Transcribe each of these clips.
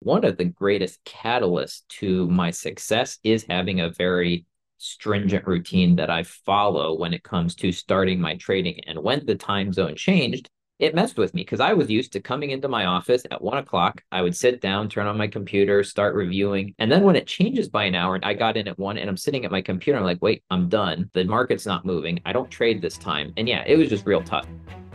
one of the greatest catalysts to my success is having a very stringent routine that I follow when it comes to starting my trading. And when the time zone changed, it messed with me because I was used to coming into my office at one o'clock. I would sit down, turn on my computer, start reviewing. And then when it changes by an hour, I got in at one and I'm sitting at my computer. I'm like, wait, I'm done. The market's not moving. I don't trade this time. And yeah, it was just real tough.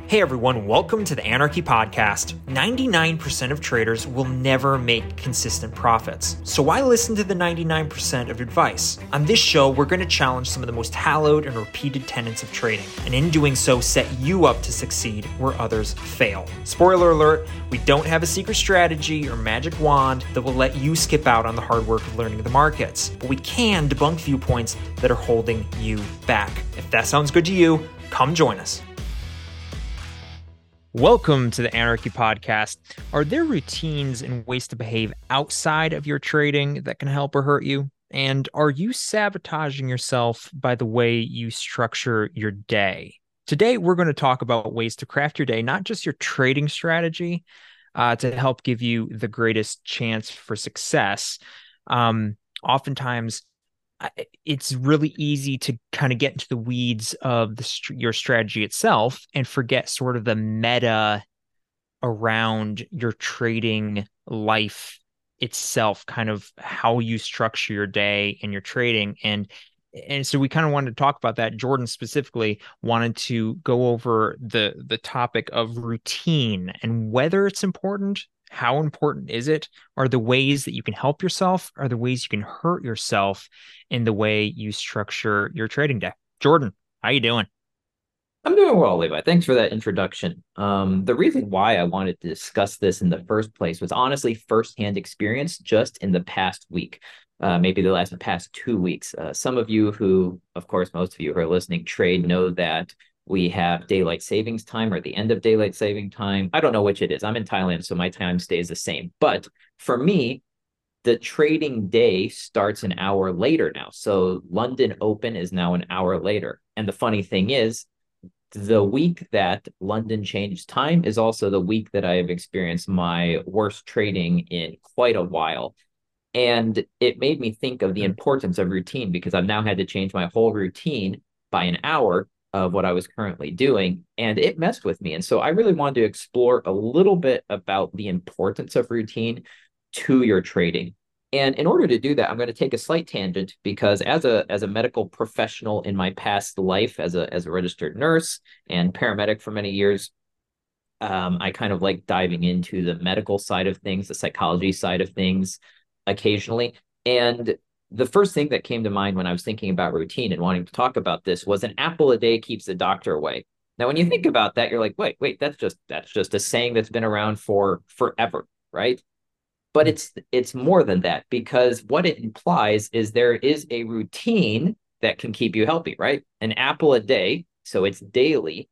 Hey everyone, welcome to the Anarchy Podcast. 99% of traders will never make consistent profits. So why listen to the 99% of advice? On this show, we're going to challenge some of the most hallowed and repeated tenets of trading, and in doing so, set you up to succeed where others fail. Spoiler alert, we don't have a secret strategy or magic wand that will let you skip out on the hard work of learning the markets, but we can debunk viewpoints that are holding you back. If that sounds good to you, come join us. Welcome to the Anarchy Podcast. Are there routines and ways to behave outside of your trading that can help or hurt you? And are you sabotaging yourself by the way you structure your day? Today, we're going to talk about ways to craft your day, not just your trading strategy, uh, to help give you the greatest chance for success. Um, oftentimes, it's really easy to kind of get into the weeds of the, your strategy itself and forget sort of the meta around your trading life itself kind of how you structure your day and your trading. And and so we kind of wanted to talk about that. Jordan specifically wanted to go over the the topic of routine and whether it's important how important is it? Are the ways that you can help yourself are the ways you can hurt yourself in the way you structure your trading deck? jordan how are you doing? I'm doing well levi. Thanks for that introduction. Um, the reason why i wanted to discuss this in the first place was honestly firsthand experience just in the past week uh, maybe the last past two weeks. Uh, some of you who of course most of you who are listening trade know that we have daylight savings time or the end of daylight saving time. I don't know which it is. I'm in Thailand, so my time stays the same. But for me, the trading day starts an hour later now. So London Open is now an hour later. And the funny thing is, the week that London changed time is also the week that I have experienced my worst trading in quite a while. And it made me think of the hmm. importance of routine because I've now had to change my whole routine by an hour of what I was currently doing, and it messed with me. And so I really wanted to explore a little bit about the importance of routine to your trading. And in order to do that, I'm going to take a slight tangent because as a as a medical professional in my past life as a as a registered nurse and paramedic for many years, um, I kind of like diving into the medical side of things, the psychology side of things occasionally. And the first thing that came to mind when I was thinking about routine and wanting to talk about this was an apple a day keeps the doctor away. Now, when you think about that, you're like, wait, wait, that's just that's just a saying that's been around for forever, right? But it's it's more than that because what it implies is there is a routine that can keep you healthy, right? An apple a day, so it's daily,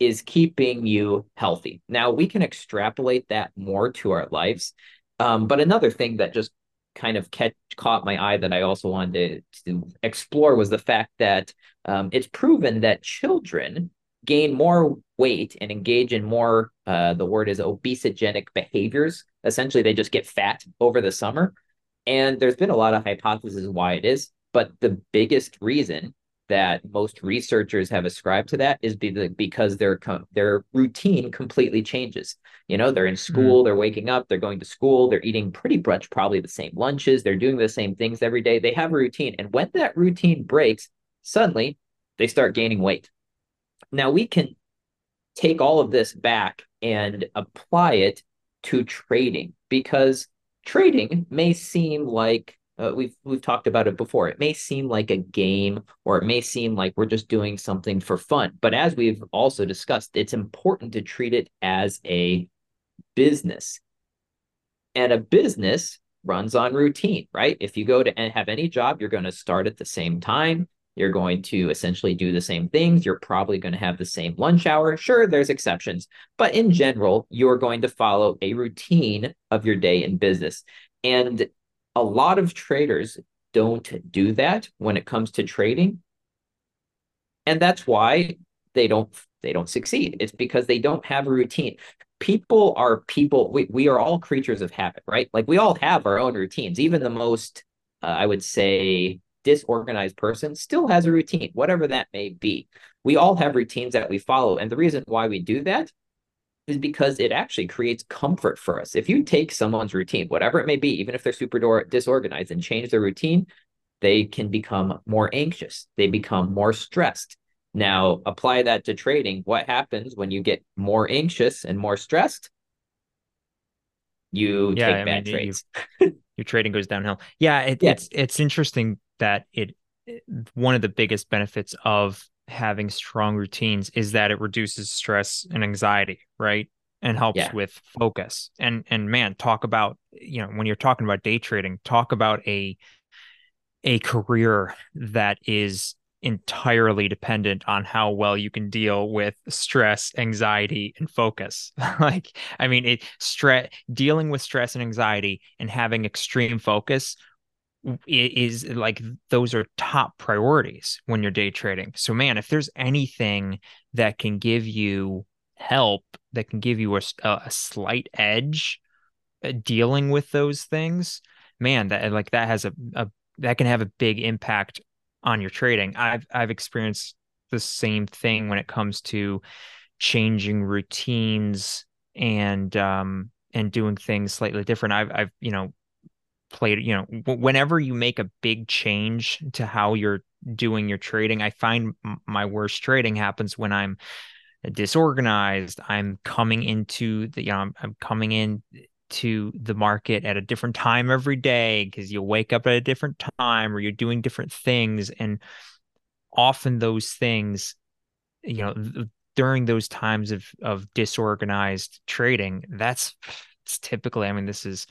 is keeping you healthy. Now we can extrapolate that more to our lives. Um, but another thing that just kind of catch, caught my eye that I also wanted to, to explore was the fact that um, it's proven that children gain more weight and engage in more, uh, the word is obesogenic behaviors. Essentially, they just get fat over the summer. And there's been a lot of hypotheses why it is. But the biggest reason that most researchers have ascribed to that is because their their routine completely changes. You know, they're in mm-hmm. school, mm. they're waking up, they're going to school, they're eating pretty much probably the same lunches, they're doing the same things every day. They have a routine, and when that routine breaks, suddenly they start gaining weight. Now we can take all of this back and apply it to trading because trading may seem like uh, we've we've talked about it before. It may seem like a game, or it may seem like we're just doing something for fun. But as we've also discussed, it's important to treat it as a business. And a business runs on routine, right? If you go to have any job, you're going to start at the same time. You're going to essentially do the same things. You're probably going to have the same lunch hour. Sure, there's exceptions, but in general, you're going to follow a routine of your day in business. And a lot of traders don't do that when it comes to trading. And that's why they don't they don't succeed. It's because they don't have a routine. People are people. We we are all creatures of habit, right? Like we all have our own routines. Even the most, uh, I would say, disorganized person still has a routine, whatever that may be. We all have routines that we follow, and the reason why we do that is because it actually creates comfort for us. If you take someone's routine, whatever it may be, even if they're super disorganized, and change their routine, they can become more anxious. They become more stressed. Now, apply that to trading. What happens when you get more anxious and more stressed? You yeah, take I bad mean, trades. You, your trading goes downhill. Yeah, it, yeah, it's it's interesting that it, it one of the biggest benefits of having strong routines is that it reduces stress and anxiety, right? And helps yeah. with focus. And and man, talk about, you know, when you're talking about day trading, talk about a a career that is entirely dependent on how well you can deal with stress, anxiety, and focus. like, I mean, it stress dealing with stress and anxiety and having extreme focus is like those are top priorities when you're day trading. So man, if there's anything that can give you help, that can give you a, a slight edge uh, dealing with those things, man, that like that has a, a that can have a big impact on your trading. I've I've experienced the same thing when it comes to changing routines and um and doing things slightly different. I've I've you know played you know whenever you make a big change to how you're doing your trading i find my worst trading happens when i'm disorganized i'm coming into the you know i'm, I'm coming in to the market at a different time every day because you wake up at a different time or you're doing different things and often those things you know during those times of of disorganized trading that's it's typically i mean this is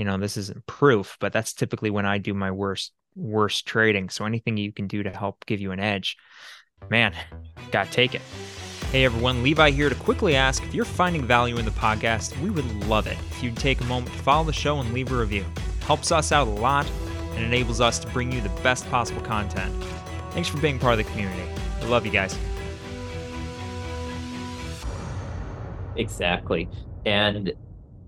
you know this isn't proof but that's typically when i do my worst worst trading. So anything you can do to help give you an edge man gotta take it. Hey everyone levi here to quickly ask if you're finding value in the podcast we would love it if you'd take a moment to follow the show and leave a review. Helps us out a lot and enables us to bring you the best possible content. Thanks for being part of the community. I love you guys. Exactly. And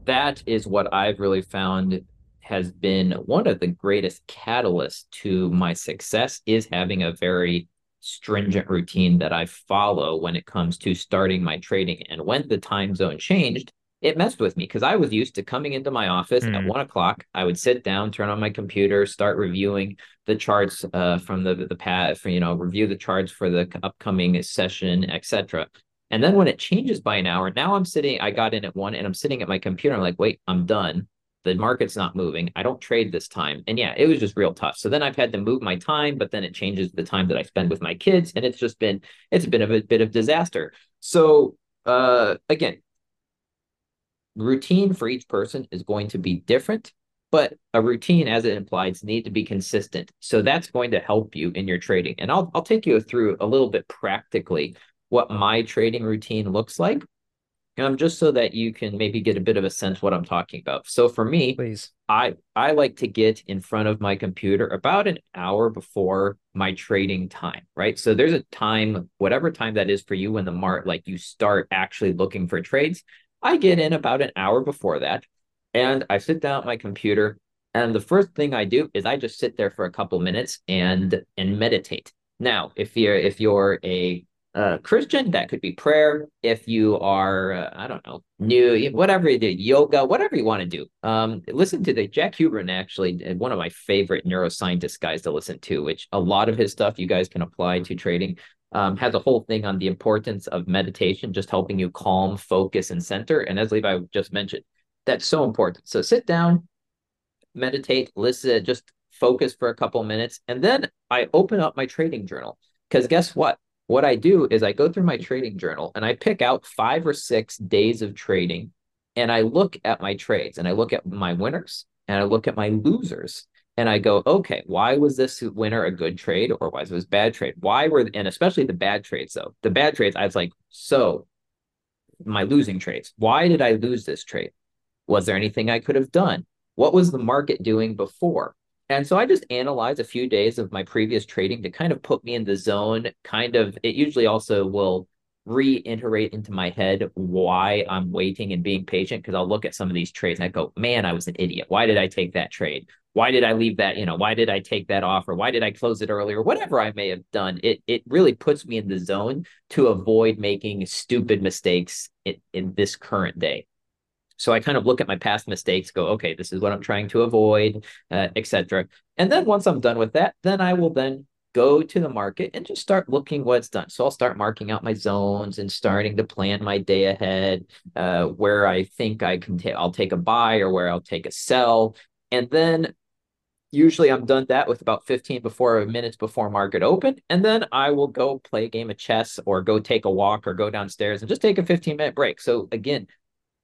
that is what I've really found has been one of the greatest catalysts to my success is having a very stringent routine that I follow when it comes to starting my trading. And when the time zone changed, it messed with me because I was used to coming into my office mm. at one o'clock. I would sit down, turn on my computer, start reviewing the charts uh, from the the past, you know, review the charts for the upcoming session, etc. And then when it changes by an hour, now I'm sitting, I got in at one and I'm sitting at my computer. I'm like, wait, I'm done. The market's not moving. I don't trade this time. And yeah, it was just real tough. So then I've had to move my time, but then it changes the time that I spend with my kids. And it's just been, it's been a bit of disaster. So uh, again, routine for each person is going to be different but a routine as it implies need to be consistent so that's going to help you in your trading and i'll, I'll take you through a little bit practically what my trading routine looks like um, just so that you can maybe get a bit of a sense what I'm talking about. So for me, please, I I like to get in front of my computer about an hour before my trading time, right? So there's a time, whatever time that is for you, when the mart like you start actually looking for trades. I get in about an hour before that, and I sit down at my computer, and the first thing I do is I just sit there for a couple minutes and and meditate. Now, if you're if you're a uh, Christian, that could be prayer. If you are, uh, I don't know, new, whatever you do, yoga, whatever you want to do. Um, listen to the Jack Huberman, actually, uh, one of my favorite neuroscientist guys to listen to, which a lot of his stuff you guys can apply to trading. Um, has a whole thing on the importance of meditation, just helping you calm, focus, and center. And as Levi just mentioned, that's so important. So sit down, meditate, listen, just focus for a couple minutes, and then I open up my trading journal. Because guess what? What I do is I go through my mm-hmm. trading journal and I pick out five or six days of trading and I look at my trades and I look at my winners and I look at my losers and I go, okay, why was this winner a good trade or why was this bad trade? Why were and especially the bad trades though. The bad trades, I was like, so my losing trades. Why did I lose this trade? Was there anything I could have done? What was the market doing before? And so I just analyze a few days of my previous trading to kind of put me in the zone. Kind of, it usually also will reiterate into my head why I'm waiting and being patient because I'll look at some of these trades and I go, man, I was an idiot. Why did I take that trade? Why did I leave that? You know, why did I take that offer? Why did I close it earlier? Whatever I may have done, it it really puts me in the zone to avoid making stupid mistakes in, in this current day. So I kind of look at my past mistakes, go, okay, this is what I'm trying to avoid, uh, etc. And then once I'm done with that, then I will then go to the market and just start looking what's done. So I'll start marking out my zones and starting to plan my day ahead, uh, where I think I can take, I'll take a buy or where I'll take a sell. And then usually I'm done that with about 15 before minutes before market open. And then I will go play a game of chess or go take a walk or go downstairs and just take a 15 minute break. So again,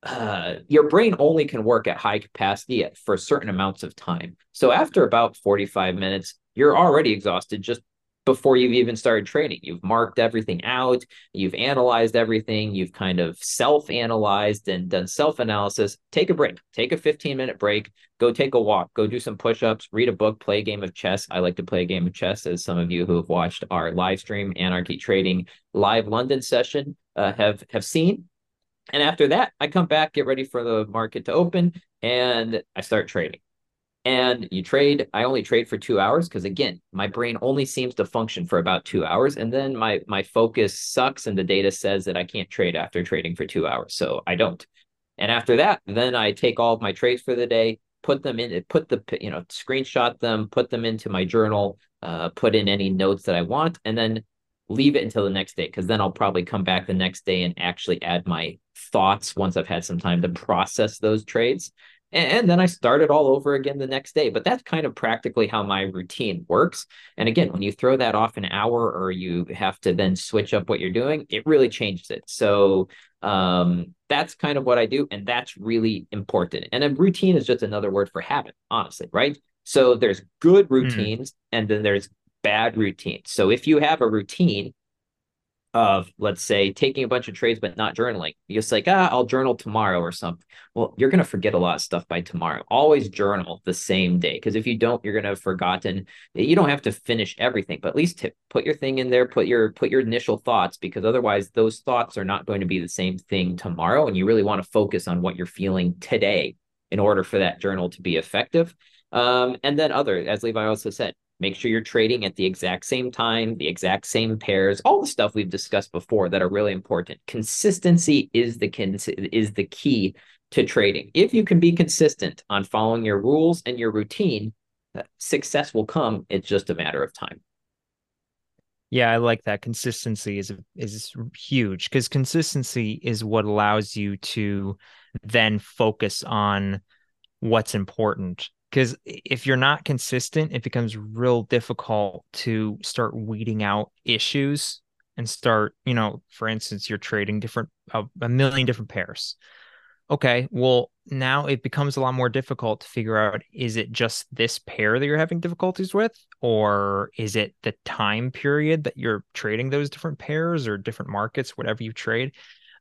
uh, your brain only can work at high capacity for certain amounts of time. So after about 45 minutes, you're already exhausted just before you've even started training. You've marked everything out, you've analyzed everything, you've kind of self analyzed and done self analysis. Take a break, take a 15 minute break, go take a walk, go do some push ups, read a book, play a game of chess. I like to play a game of chess, as some of you who have watched our live stream, Anarchy Trading live London session, uh, have, have seen. And after that, I come back, get ready for the market to open, and I start trading. And you trade i only trade for two hours because again my brain only seems to function for about two hours and then my my focus sucks and the data says that i can't trade after trading for two hours so i don't. And after that then i take all of my trades for the day put them in put the you know screenshot them put them into my journal uh, put in any notes that i want and then leave it until the next day because then i'll probably come back the next day and actually add my thoughts once i've had some time to process those trades and then I start it all over again the next day. But that's kind of practically how my routine works. And again, when you throw that off an hour or you have to then switch up what you're doing, it really changes it. So um, that's kind of what I do. And that's really important. And a routine is just another word for habit, honestly, right? So there's good hmm. routines mm. and then there's bad routines. So if you have a routine of let's say taking a bunch of trades but not journaling. You're just like ah i'll journal tomorrow or something. Well you're going to forget a lot of stuff by tomorrow. Always journal the same day because if you don't you're going to have forgotten. You don't have to finish everything but at least put your thing in there put your put your initial thoughts because otherwise those thoughts are not going to be the same thing tomorrow and you really want to focus on what you're feeling today in order for that journal to be effective. Um, and then other as levi also said Make sure you're trading at the exact same time, the exact same pairs, all the stuff we've discussed before that are really important. Consistency is the is the key to trading. If you can be consistent on following your rules and your routine, uh, success will come. It's just a matter of time. Yeah, I like that. Consistency is is huge because consistency is what allows you to then focus on what's important because if you're not consistent, it becomes real difficult to start weeding out issues and start, you know, for instance, you're trading different uh, a million different pairs. Okay, well, now it becomes a lot more difficult to figure out is it just this pair that you're having difficulties with or is it the time period that you're trading those different pairs or different markets whatever you trade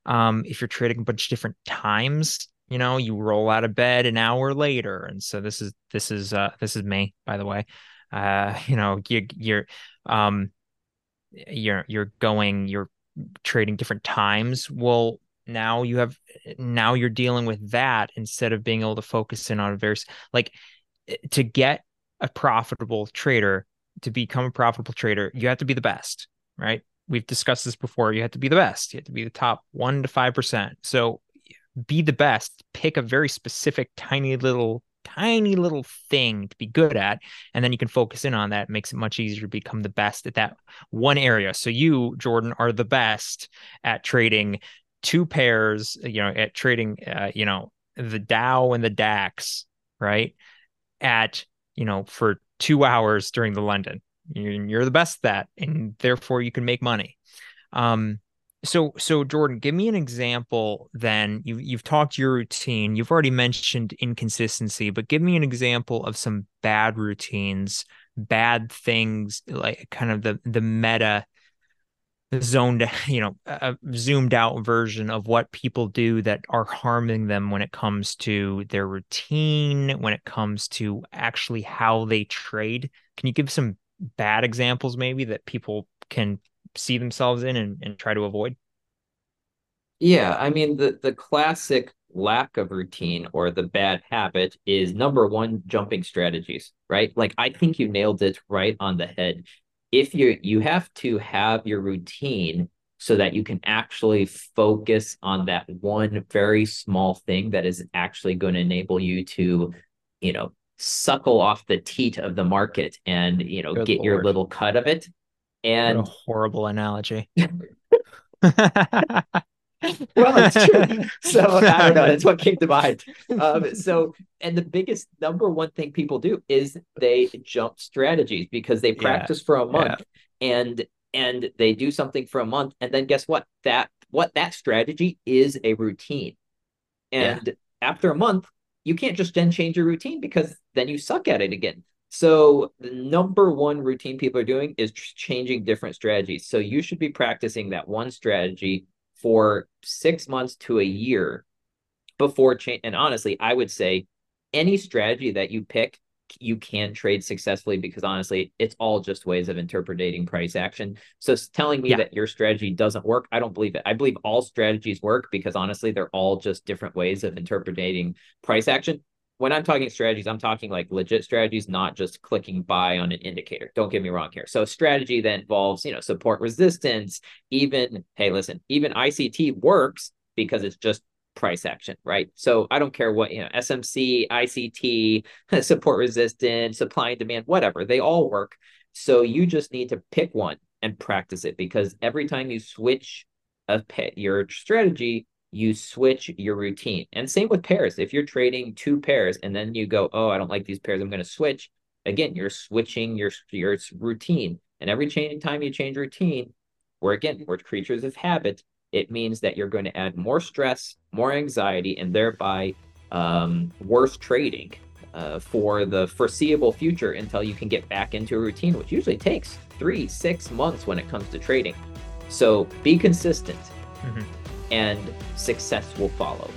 um, if you're trading a bunch of different times you know you roll out of bed an hour later and so this is this is uh this is me by the way. Uh you know you you're um you're you're going you're trading different times. Well now you have now you're dealing with that instead of being able to focus in on a very like eh, to get a profitable trader to become a profitable trader you have to be the best right? We've discussed this before. You have to be the best. You have to be the top 1 to 5% so be the best, pick a very specific, tiny little, tiny little thing to be good at. And then you can focus in on that. It makes it much easier to become the best at that one area. So you, Jordan, are the best at trading two pairs, you know, at trading, uh, you know, the Dow and the DAX, right? At, you know, for two hours during the London. You're the best at that. And therefore you can make money. Um, so so jordan give me an example then you, you've talked your routine you've already mentioned inconsistency but give me an example of some bad routines bad things like kind of the the meta zoned, you know, zoomed out version of what people do that are harming them when it comes to their routine, when it comes to actually how they trade. Can you give some bad examples maybe that people can see themselves in and, and try to avoid? Yeah, I mean the the classic lack of routine or the bad habit is number one jumping strategies, right? Like I think you nailed it right on the head if you you have to have your routine so that you can actually focus on that one very small thing that is actually going to enable you to you know suckle off the teat of the market and you know Good get Lord. your little cut of it and what a horrible analogy well, it's true. So I don't know. That's what came to mind. Um, so, and the biggest number one thing people do is they jump strategies because they practice yeah. for a month yeah. and and they do something for a month, and then guess what? That what that strategy is a routine, and yeah. after a month, you can't just then change your routine because then you suck at it again. So the number one routine people are doing is changing different strategies. So you should be practicing that one strategy for six months to a year before change. And honestly, I would say any strategy that you pick, you can trade successfully because honestly, it's all just ways of interpreting price action. So telling me yeah. that your strategy doesn't work, I don't believe it. I believe all strategies work because honestly, they're all just different ways of interpreting price action when I'm talking strategies, I'm talking like legit strategies, not just clicking buy on an indicator. Don't get me wrong here. So a strategy that involves, you know, support resistance, even, hey, listen, even ICT works because it's just price action, right? So I don't care what, you know, SMC, ICT, support resistance, supply and demand, whatever, they all work. So you just need to pick one and practice it because every time you switch a pet, your strategy, you switch your routine. And same with pairs. If you're trading two pairs and then you go, oh, I don't like these pairs, I'm going to switch. Again, you're switching your your routine. And every changing time you change routine, where again, we're creatures of habit, it means that you're going to add more stress, more anxiety, and thereby um, worse trading uh, for the foreseeable future until you can get back into a routine, which usually takes three, six months when it comes to trading. So be consistent. Mm-hmm and success will follow.